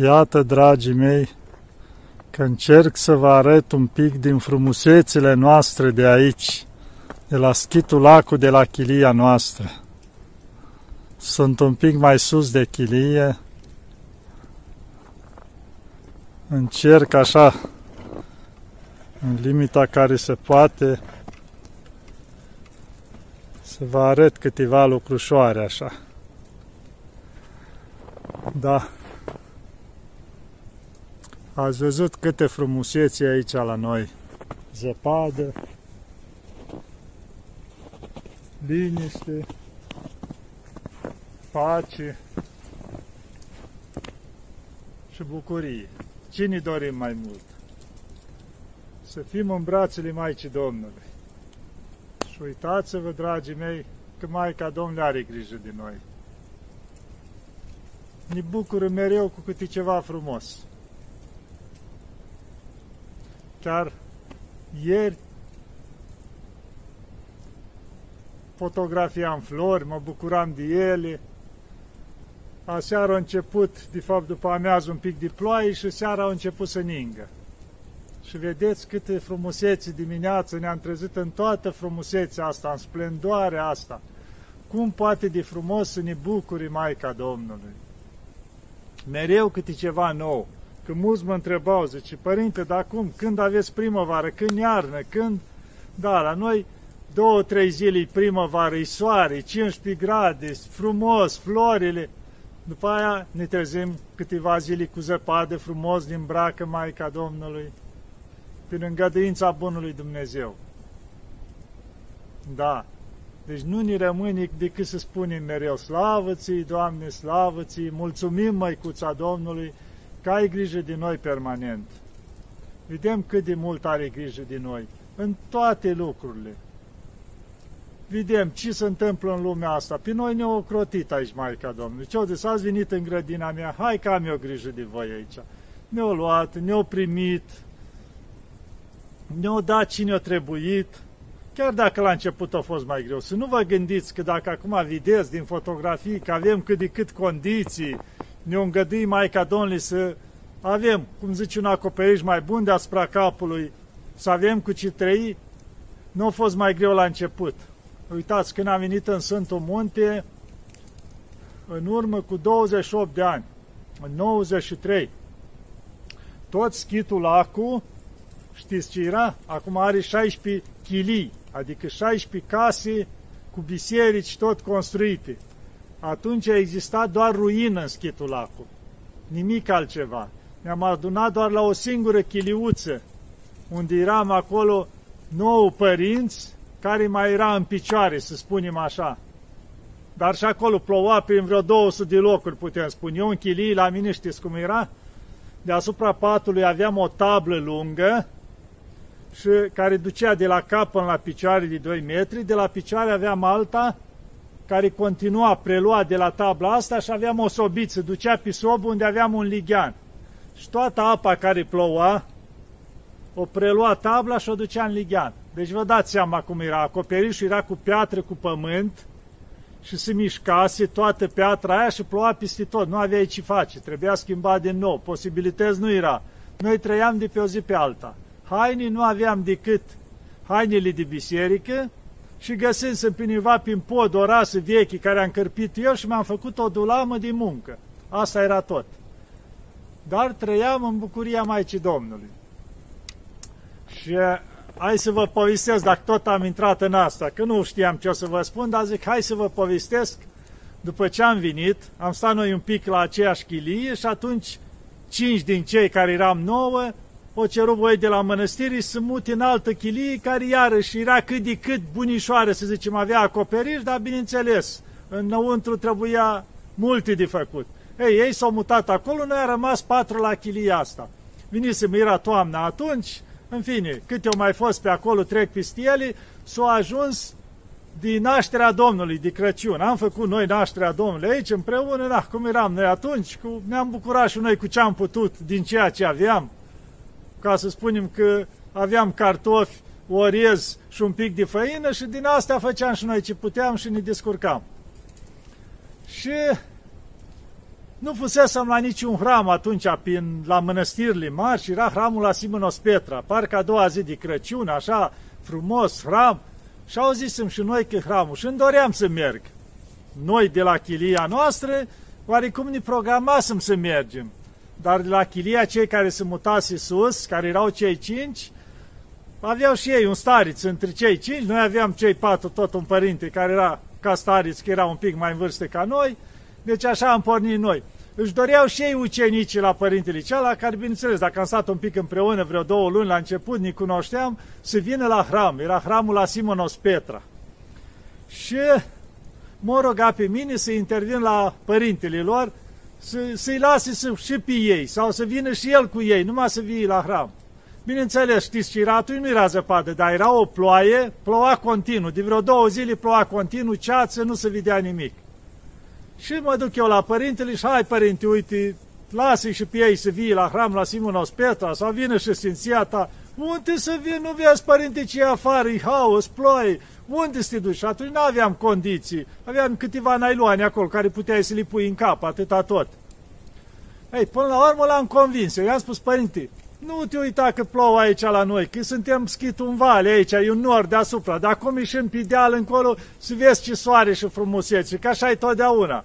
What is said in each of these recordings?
Iată, dragii mei, că încerc să vă arăt un pic din frumusețile noastre de aici, de la schitul lacu de la chilia noastră. Sunt un pic mai sus de chilie. Încerc așa, în limita care se poate, să vă arăt câteva lucrușoare așa. Da. Ați văzut câte frumusețe aici la noi. Zăpadă, liniște, pace și bucurie. Cine dorim mai mult? Să fim în brațele Maicii Domnului. Și uitați-vă, dragii mei, că Maica Domnului are grijă de noi. Ne bucură mereu cu câte ceva frumos. Chiar ieri fotografiam flori, mă bucuram de ele. Aseară a început, de fapt după amiază, un pic de ploaie și seara a început să ningă. Și vedeți câte frumusețe dimineață ne-am trezit în toată frumusețea asta, în splendoarea asta. Cum poate de frumos să ne bucuri Maica Domnului? Mereu câte ceva nou. Când mulți mă întrebau, zice, părinte, dar cum? Când aveți primăvară? Când iarnă? Când? Da, la noi două, trei zile primăvară, e soare, 15 grade, frumos, florile. După aia ne trezim câteva zile cu zăpadă frumos din bracă Maica Domnului prin îngăduința Bunului Dumnezeu. Da. Deci nu ne rămâne decât să spunem mereu, slavă ți Doamne, slavă ți mulțumim, Măicuța Domnului, că ai grijă de noi permanent. Vedem cât de mult are grijă de noi, în toate lucrurile. Vedem ce se întâmplă în lumea asta. Pe noi ne-au ocrotit aici, Maica Domnului. Ce-au zis, ați venit în grădina mea, hai că am eu grijă de voi aici. Ne-au luat, ne-au primit, ne-o dat cine a trebuit, chiar dacă la început a fost mai greu. Să nu vă gândiți că dacă acum vedeți din fotografii că avem cât de cât condiții, ne-o îngădui Maica Domnului să avem, cum zice, un acoperiș mai bun deasupra capului, să avem cu ce trăi, nu a fost mai greu la început. Uitați, când am venit în Sfântul Munte, în urmă cu 28 de ani, în 93, tot schitul Acu Știți ce era? Acum are 16 chilii, adică 16 case cu biserici tot construite. Atunci a existat doar ruină în schitul lacul, nimic altceva. Ne-am adunat doar la o singură chiliuță, unde eram acolo nouă părinți care mai era în picioare, să spunem așa. Dar și acolo ploua prin vreo 200 de locuri, putem spune. Eu în chilii, la mine știți cum era? Deasupra patului aveam o tablă lungă, și care ducea de la cap până la picioare de 2 metri, de la picioare aveam alta care continua, prelua de la tabla asta și aveam o sobiță, ducea pe sob unde aveam un lighean. Și toată apa care ploua, o prelua tabla și o ducea în lighean. Deci vă dați seama cum era, acoperișul era cu piatră, cu pământ și se mișcase toată piatra aia și ploua peste tot. Nu aveai ce face, trebuia schimbat din nou, posibilități nu era. Noi trăiam de pe o zi pe alta haine nu aveam decât hainele de biserică și găsisem pe undeva prin pod o rasă veche care am cărpit eu și mi-am făcut o dulamă de muncă. Asta era tot. Dar trăiam în bucuria Maicii Domnului. Și uh, hai să vă povestesc, dacă tot am intrat în asta, că nu știam ce o să vă spun, dar zic, hai să vă povestesc, după ce am venit, am stat noi un pic la aceeași chilie și atunci cinci din cei care eram nouă o cerut voi de la mănăstiri să mute în altă chilie, care iarăși era cât de cât bunișoară, să zicem, avea acoperiș, dar bineînțeles, înăuntru trebuia multe de făcut. Ei, ei s-au mutat acolo, noi a rămas patru la chilia asta. Vinisem, era toamna atunci, în fine, câte au mai fost pe acolo, trec peste ele, s-au ajuns din nașterea Domnului, de Crăciun. Am făcut noi nașterea Domnului aici împreună, da, cum eram noi atunci, cu, ne-am bucurat și noi cu ce am putut din ceea ce aveam ca să spunem că aveam cartofi, orez și un pic de făină și din astea făceam și noi ce puteam și ne descurcam. Și Nu fusesem la niciun hram atunci prin, la mănăstirile mari și era hramul la Simonos Petra. Parcă a doua zi de Crăciun, așa frumos hram. Și au zis și noi că hramul și îmi doream să merg. Noi de la chilia noastră, oarecum ne programasem să mergem. Dar de la chilia cei care se mutase sus, care erau cei cinci, aveau și ei un stariț între cei cinci, noi aveam cei patru, tot un părinte care era ca stariț, că era un pic mai în vârstă ca noi, deci așa am pornit noi. Își doreau și ei ucenicii la părintele ceala, care, bineînțeles, dacă am stat un pic împreună vreo două luni la început, ne cunoșteam, să vină la hram. Era hramul la Simonos Petra. Și mă ruga pe mine să intervin la părintele lor, să, să-i lase să, și pe ei, sau să vină și el cu ei, numai să vii la hram. Bineînțeles, știți ce era atunci? Nu era zăpadă, dar era o ploaie, ploua continuu. De vreo două zile ploua continuu, ceață, nu se vedea nimic. Și mă duc eu la părintele și hai părinte, uite, lasă și pe ei să vii la hram la Simonos Petra sau vină și sfinția ta. Unde să vin? Nu vezi, părinte, ce e afară, e haos, ploaie. Unde să te duci? Și atunci nu aveam condiții. Aveam câteva nailoane acolo care puteai să le pui în cap, atâta tot. Ei, până la urmă l-am convins. Eu i-am spus, părinte, nu te uita că plouă aici la noi, că suntem schit un vale aici, e un nord deasupra, dar acum ieșim pe deal încolo să vezi ce soare și frumusețe, că așa e totdeauna.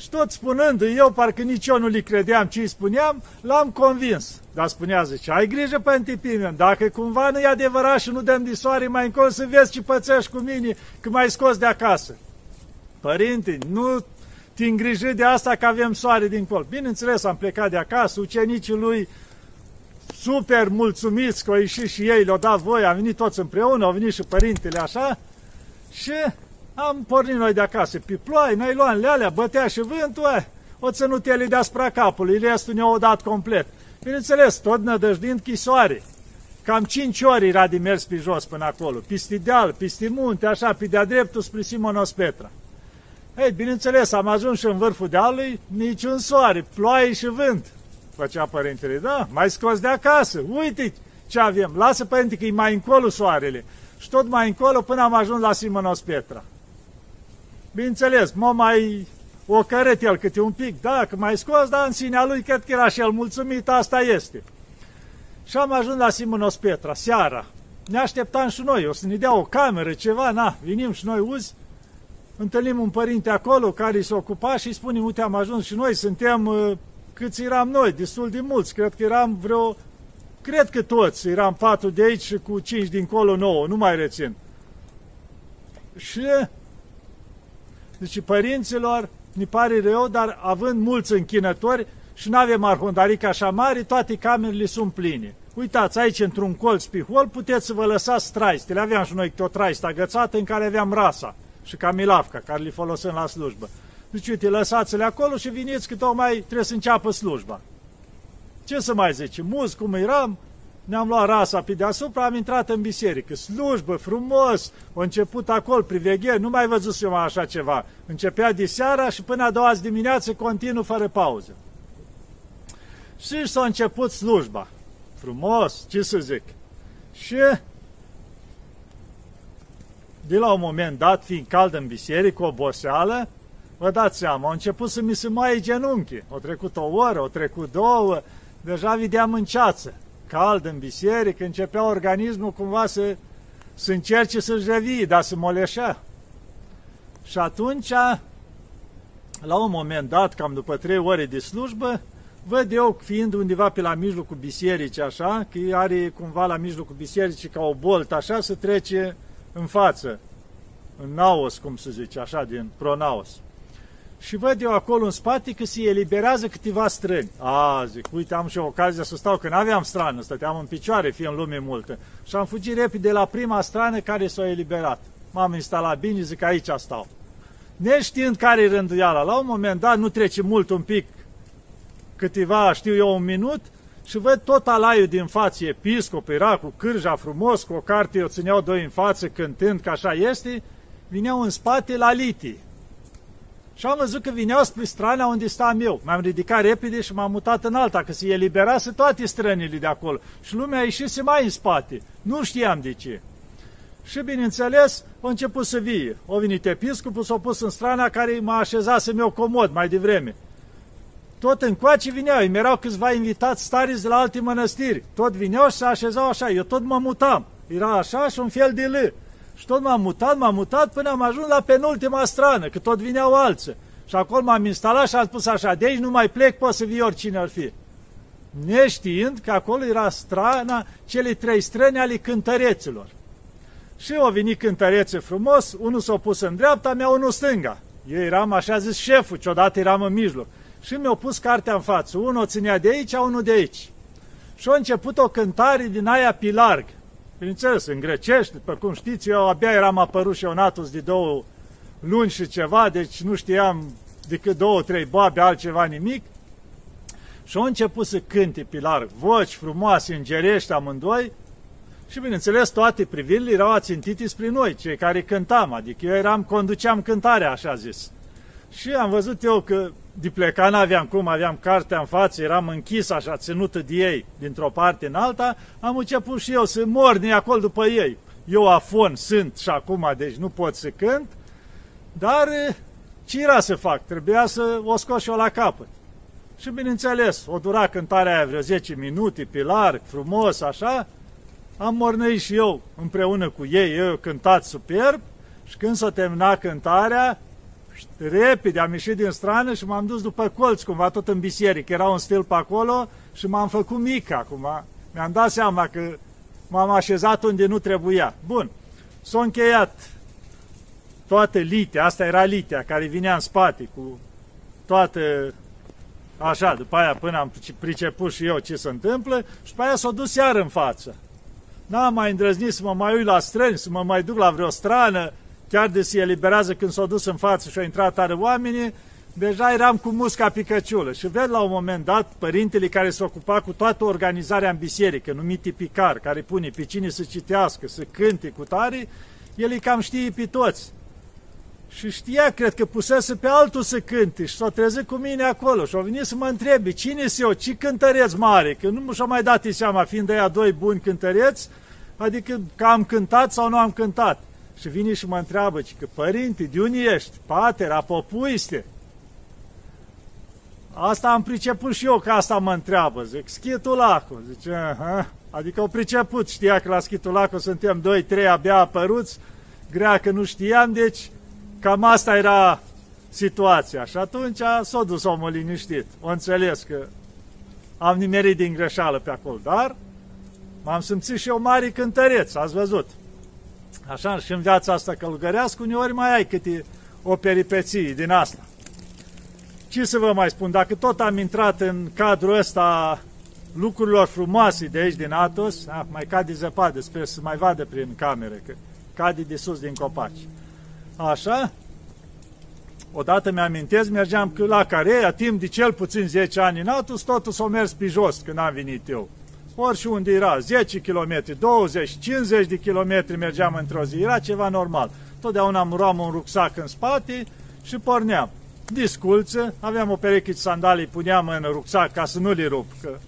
Și tot spunând eu, parcă nici eu nu li credeam ce îi spuneam, l-am convins. Dar spunea, zice, ai grijă, Părinte Pimen, dacă cumva nu e adevărat și nu dăm de soare mai încolo să vezi ce pățești cu mine, că mai scos de acasă. Părinte, nu te îngriji de asta că avem soare dincolo. Bineînțeles, am plecat de acasă, ucenicii lui super mulțumiți că au ieșit și ei, le-au dat voie, am venit toți împreună, au venit și părintele așa și am pornit noi de acasă pe ploaie, noi luam alea, bătea și vântul, eh, o ținut ele deasupra capului, restul ne-au dat complet. Bineînțeles, tot nădăjdind chisoare. Cam cinci ori era de mers pe jos până acolo, peste deal, peste munte, așa, pe de-a dreptul spre Simonos Petra. Ei, bineînțeles, am ajuns și în vârful dealului, niciun soare, ploaie și vânt făcea părintele, da, mai scos de acasă, uite ce avem, lasă părinte că e mai încolo soarele. Și tot mai încolo până am ajuns la Simonos Petra. Bineînțeles, mă mai o căret el câte un pic, da, că mai scos, dar în sinea lui cred că era și el mulțumit, asta este. Și am ajuns la Simonos Petra, seara. Ne așteptam și noi, o să ne dea o cameră, ceva, na, vinim și noi uzi, întâlnim un părinte acolo care se ocupa și îi spunem, uite, am ajuns și noi, suntem uh, câți eram noi, destul de mulți, cred că eram vreo, cred că toți, eram patru de aici și cu cinci dincolo nouă, nu mai rețin. Și, deci părinților, ne pare rău, dar având mulți închinători și nu avem arhondarică așa mare, toate camerele sunt pline. Uitați, aici, într-un colț pe hol, puteți să vă lăsați traistele. Aveam și noi o traistă agățată în care aveam rasa și camilavca, care le folosim la slujbă. Deci, uite, lăsați-le acolo și veniți că tocmai trebuie să înceapă slujba. Ce să mai zice? Muz cum eram, ne-am luat rasa pe deasupra, am intrat în biserică. Slujbă, frumos, a început acolo, priveghe, nu mai văzut eu așa ceva. Începea de seara și până a doua zi dimineață continuu fără pauză. Și s-a început slujba. Frumos, ce să zic. Și de la un moment dat, fiind cald în biserică, oboseală, Vă dați seama, au început să mi se mai genunchi. O trecut o oră, o trecut două, deja vedeam în ceață. Cald în biserică, începea organismul cumva să, să încerce să-și revii, dar să moleșea. Și atunci, la un moment dat, cam după trei ore de slujbă, văd eu, fiind undeva pe la mijlocul bisericii, așa, că are cumva la mijlocul bisericii ca o boltă, așa, să trece în față, în naos, cum se zice, așa, din pronaos și văd eu acolo în spate că se eliberează câteva străni. A, zic, uite, am și ocazia să stau, că nu aveam strană, stăteam în picioare, fie în lume multă. Și am fugit repede la prima strană care s-a eliberat. M-am instalat bine, zic, aici stau. Neștiind care e rânduiala, la un moment dat, nu trece mult un pic, câteva, știu eu, un minut, și văd tot alaiul din față, episcop, era cu cârja frumos, cu o carte, o țineau doi în față, cântând, că așa este, vineau în spate la litii și am văzut că vineau spre strana unde stam eu. M-am ridicat repede și m-am mutat în alta, că se eliberase toate strănile de acolo. Și lumea ieșise mai în spate. Nu știam de ce. Și bineînțeles, a început să vie. O venit episcopul, s-a pus în strana care m-a așezat să-mi o comod mai devreme. tot încoace vineau, îmi erau câțiva invitați stariți de la alte mănăstiri. Tot vineau și se așezau așa, eu tot mă mutam. Era așa și un fel de lă. Și tot m-am mutat, m-am mutat până am ajuns la penultima strană, că tot vineau alții. Și acolo m-am instalat și am spus așa, de aici nu mai plec, poate să vii oricine ar fi. Neștiind că acolo era strana, cele trei străni ale cântăreților. Și au venit cântărețe frumos, unul s-a pus în dreapta mea, unul stânga. Eu eram, așa zis, șeful, ciodată eram în mijloc. Și mi-au pus cartea în față. Unul o ținea de aici, unul de aici. Și a început o cântare din aia pilarg. Bineînțeles, în grecești, după cum știți, eu abia eram apărut și natus de două luni și ceva, deci nu știam decât două, trei babe, altceva nimic. Și au început să cânte pilarg, voci frumoase, îngerești amândoi, și bineînțeles toate privirile erau ațintite spre noi, cei care cântam, adică eu eram, conduceam cântarea, așa zis. Și am văzut eu că de pleca n-aveam cum, aveam cartea în față, eram închis așa, ținută de ei, dintr-o parte în alta, am început și eu să morni acolo după ei. Eu afon sunt și acum, deci nu pot să cânt, dar ce era să fac? Trebuia să o scos și eu la capăt. Și bineînțeles, o dura cântarea aia vreo 10 minute, pe larg, frumos, așa, am mornăit și eu împreună cu ei, eu cântat superb și când s-a terminat cântarea, repede am ieșit din strană și m-am dus după colț, cumva tot în biserică, era un stil pe acolo și m-am făcut mic acum. Mi-am dat seama că m-am așezat unde nu trebuia. Bun, s-a încheiat toată litea, asta era litea care vinea în spate cu toată așa, după aia până am priceput și eu ce se întâmplă și după aia s-a dus iar în față. N-am mai îndrăznit să mă mai uit la străni, să mă mai duc la vreo strană, chiar de se eliberează când s-au dus în față și au intrat tare oamenii, deja eram cu musca picăciulă. Și ved la un moment dat părintele care se ocupa cu toată organizarea în biserică, numit tipicar, care pune pe cine să citească, să cânte cu tare, el îi cam știe pe toți. Și știa, cred că pusese pe altul să cânte și s-a trezit cu mine acolo și a venit să mă întrebe cine sunt eu, ce cântăreț mare, că nu și-a mai dat seama, fiind de aia doi buni cântăreți, adică că am cântat sau nu am cântat. Și vine și mă întreabă, că părinte, de unde ești? Pater, apopuiste. Asta am priceput și eu, că asta mă întreabă. Zic, schitulacul. Zice, Aha. adică au priceput, știa că la schitulacul suntem doi, trei abia apăruți, grea că nu știam, deci cam asta era situația. Și atunci s-a dus omul liniștit. O înțeles că am nimerit din greșeală pe acolo, dar m-am simțit și eu mare cântăreț, ați văzut. Așa, și în viața asta călugărească, uneori mai ai câte o peripeție din asta. Ce să vă mai spun, dacă tot am intrat în cadrul ăsta lucrurilor frumoase de aici din Atos, ah, mai cade zăpadă, sper să mai vadă prin camere, că cade de sus din copaci. Așa, odată mi-amintesc, mergeam la Carea, timp de cel puțin 10 ani în Atos, totul s-a mers pe jos când am venit eu ori și unde era 10 km, 20, 50 de km mergeam într-o zi, era ceva normal. Totdeauna îmi luam un rucsac în spate și porneam. Disculță, aveam o pereche de sandalii, puneam în rucsac ca să nu le rup, că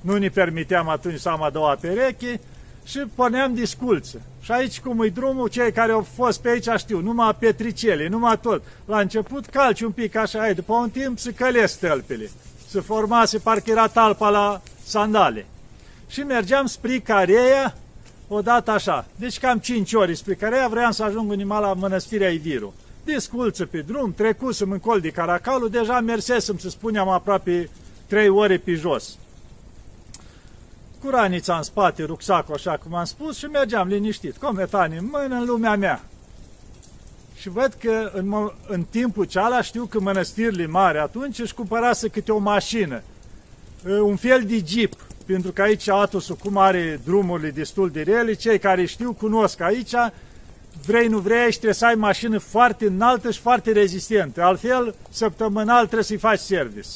nu ne permiteam atunci să am a doua pereche și porneam disculță. Și aici cum e drumul, cei care au fost pe aici știu, numai petricele, numai tot. La început calci un pic așa, ai, după un timp să călesc tălpile. Se formase, parcă era talpa la sandale și mergeam spre Carea, odată așa. Deci cam 5 ori spre Carea, vreau să ajung în la Mănăstirea Iviru. Disculță pe drum, trecusem în col de Caracalu, deja mersesem, să spunem, aproape 3 ore pe jos. Cu ranița în spate, rucsacul, așa cum am spus, și mergeam liniștit, cometani în mână, în lumea mea. Și văd că în, în timpul ceala știu că mănăstirile mari atunci își cumpărase câte o mașină, un fel de jeep, pentru că aici Atosul, cum are drumurile destul de rele, cei care știu, cunosc aici, vrei, nu vrei, trebuie să ai mașină foarte înaltă și foarte rezistentă. Altfel, săptămânal trebuie să-i faci service.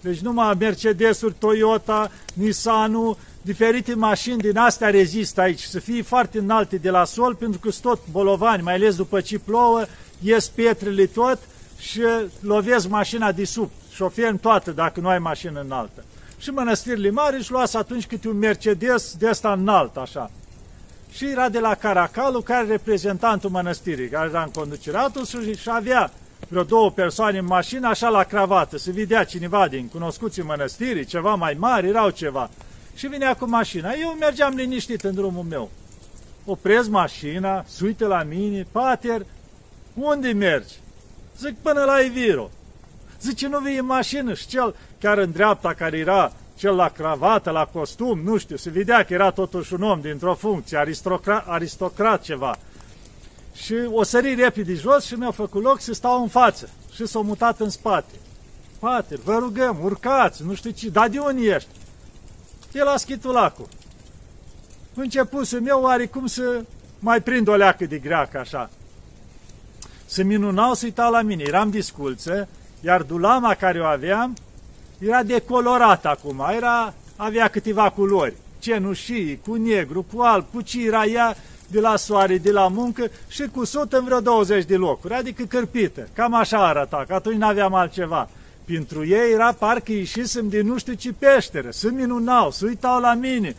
Deci numai Mercedes-uri, Toyota, Nissan, diferite mașini din astea rezistă aici, să fie foarte înalte de la sol, pentru că sunt tot bolovani, mai ales după ce plouă, ies pietrele tot și lovesc mașina de sub, șofer toată dacă nu ai mașină înaltă și mănăstirile mari își luase atunci câte un Mercedes de ăsta înalt, așa. Și era de la Caracalu, care reprezentantul mănăstirii, care era în conducerea și avea vreo două persoane în mașină, așa la cravată, se vedea cineva din cunoscuții mănăstirii, ceva mai mari, erau ceva. Și vinea cu mașina. Eu mergeam liniștit în drumul meu. Opresc mașina, se uită la mine, pater, unde mergi? Zic, până la Eviro. Zice, nu vii în mașină și cel care în dreapta, care era cel la cravată, la costum, nu știu, se vedea că era totuși un om dintr-o funcție, aristocrat, aristocrat ceva. Și o sări repede jos și mi-a făcut loc să stau în față și s-a mutat în spate. Pater, vă rugăm, urcați, nu știu ce, dar de unde ești? E la schitulacul. Începusul meu oarecum să mai prind o leacă de greacă așa. Se minunau să uitau la mine, eram disculță, iar dulama care o aveam era decolorat acum, era, avea câteva culori, cenușii, cu negru, cu alb, cu ce era ea de la soare, de la muncă și cu sut în vreo 20 de locuri, adică cârpită. Cam așa arăta, că atunci n-aveam altceva. Pentru ei era parcă ieșisem din nu știu ce peșteră, să minunau, să uitau la mine.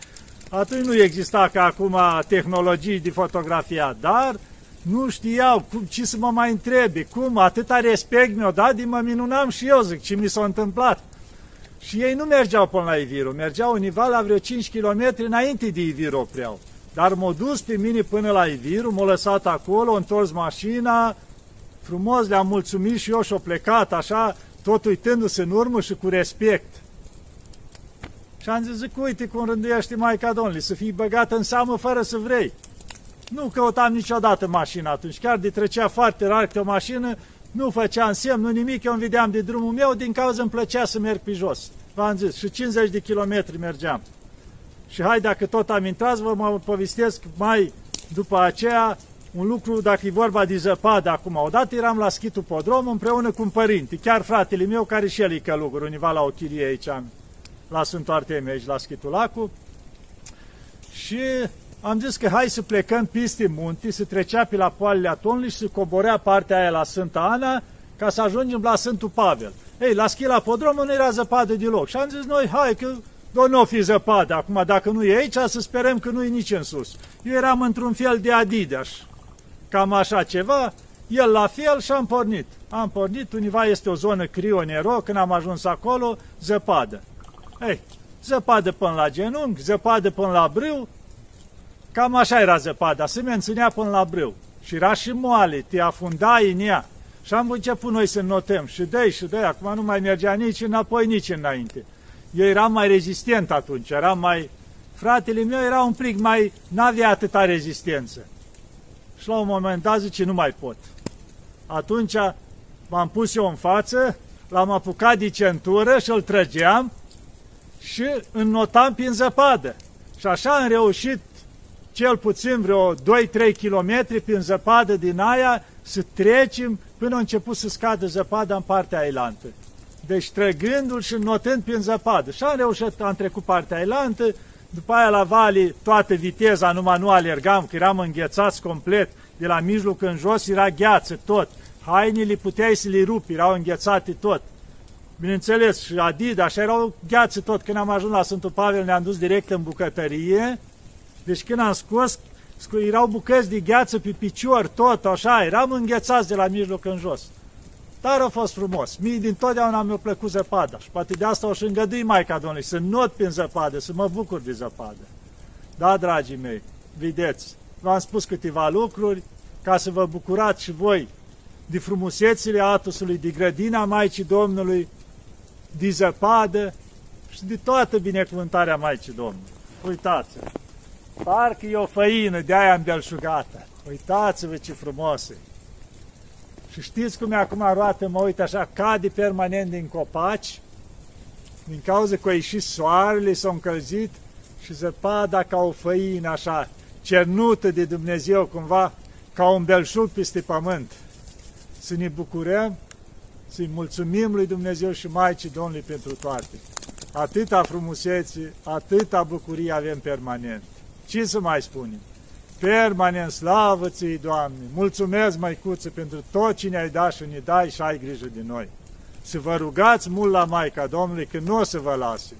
Atunci nu exista ca acum tehnologii de fotografia, dar nu știau cum, ce să mă mai întrebe, cum, atâta respect mi-o dat, din mă minunam și eu, zic, ce mi s-a întâmplat. Și ei nu mergeau până la Iviru, mergeau univa la vreo 5 km înainte de Iviru opreau. Dar m-au dus pe mine până la Iviru, m-au lăsat acolo, întors mașina, frumos le-am mulțumit și eu și-o plecat așa, tot uitându-se în urmă și cu respect. Și am zis, zic, uite cum rânduiește Maica Domnului, să fii băgat în seamă fără să vrei. Nu căutam niciodată mașina atunci, chiar de trecea foarte rar o mașină, nu făceam semn, nu nimic, eu îmi vedeam de drumul meu, din cauza îmi plăcea să merg pe jos. V-am zis, și 50 de kilometri mergeam. Și hai, dacă tot am intrat, vă mă povestesc mai după aceea un lucru, dacă e vorba de zăpadă acum. Odată eram la Schitul Podrom împreună cu un părinte, chiar fratele meu, care și el e călugăr, univa la o chirie aici, la Sfântul Artemie, aici la Schitul Lacu. Și am zis că hai să plecăm piste munte, să trecea pe la poalele atonului și să coborea partea aia la Sfânta Ana, ca să ajungem la Sfântul Pavel. Ei, la Schila Podromul nu era zăpadă deloc. Și am zis noi, hai că nu o fi zăpadă. Acum, dacă nu e aici, să sperăm că nu e nici în sus. Eu eram într-un fel de Adidas, cam așa ceva, el la fel și am pornit. Am pornit, univa este o zonă crionero, când am ajuns acolo, zăpadă. Ei, zăpadă până la genunchi, zăpadă până la brâu, cam așa era zăpada, se menținea până la brâu. Și era și moale, te afundai în ea. Și am început noi să notăm și de și de acum nu mai mergea nici înapoi, nici înainte. Eu eram mai rezistent atunci, eram mai... Fratele meu era un plic mai... n-avea atâta rezistență. Și la un moment dat zice, nu mai pot. Atunci m-am pus eu în față, l-am apucat de centură și îl trăgeam și înnotam prin zăpadă. Și așa am reușit cel puțin vreo 2-3 km prin zăpadă din aia să trecem până a început să scadă zăpada în partea ailantă. Deci trăgându-l și notând prin zăpadă. Și am reușit, am trecut partea ailantă, după aia la vali toată viteza, numai nu alergam, că eram înghețați complet, de la mijloc în jos era gheață tot. Hainele puteai să le rupi, erau înghețate tot. Bineînțeles, și Adidas, așa erau gheață tot. Când am ajuns la Sfântul Pavel, ne-am dus direct în bucătărie. Deci când am scos, erau bucăți de gheață pe picior, tot așa, eram înghețați de la mijloc în jos. Dar a fost frumos. Mie din totdeauna mi-a plăcut zăpada și poate de asta o și îngădui Maica Domnului, să not prin zăpadă, să mă bucur de zăpadă. Da, dragii mei, vedeți, v-am spus câteva lucruri ca să vă bucurați și voi de frumusețile Atusului, de grădina Maicii Domnului, de zăpadă și de toată binecuvântarea Maicii Domnului. Uitați-vă! Parcă e o făină de aia îmbelșugată. Uitați-vă ce frumos e! Și știți cum e acum roată, mă uit așa, cade permanent din copaci, din cauza că a ieșit soarele, s-a încălzit și zăpada ca o făină așa, cernută de Dumnezeu cumva, ca un belșug peste pământ. Să ne bucurăm, să-i mulțumim lui Dumnezeu și Maicii Domnului pentru toate. Atâta frumusețe, atâta bucurie avem permanent. Ce să mai spunem? Permanent slavă ți Doamne! Mulțumesc, Maicuță, pentru tot ce ne-ai dat și ne dai și ai grijă de noi. Să vă rugați mult la Maica Domnului că nu o să vă lase.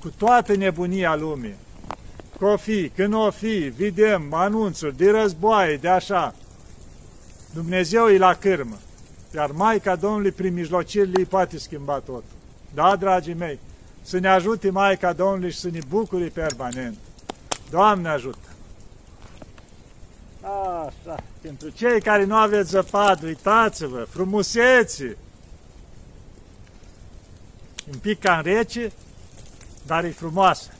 Cu toată nebunia lumii, că o fi, când o fi, vedem anunțuri de războaie, de așa. Dumnezeu e la cârmă. Iar Maica Domnului, prin mijlocirile ei, poate schimba totul. Da, dragii mei, să ne ajute Maica Domnului și să ne bucuri permanent. Doamne ajută! Așa, pentru cei care nu aveți zăpadă, uitați-vă, frumusețe! Un pic cam rece, dar e frumoasă.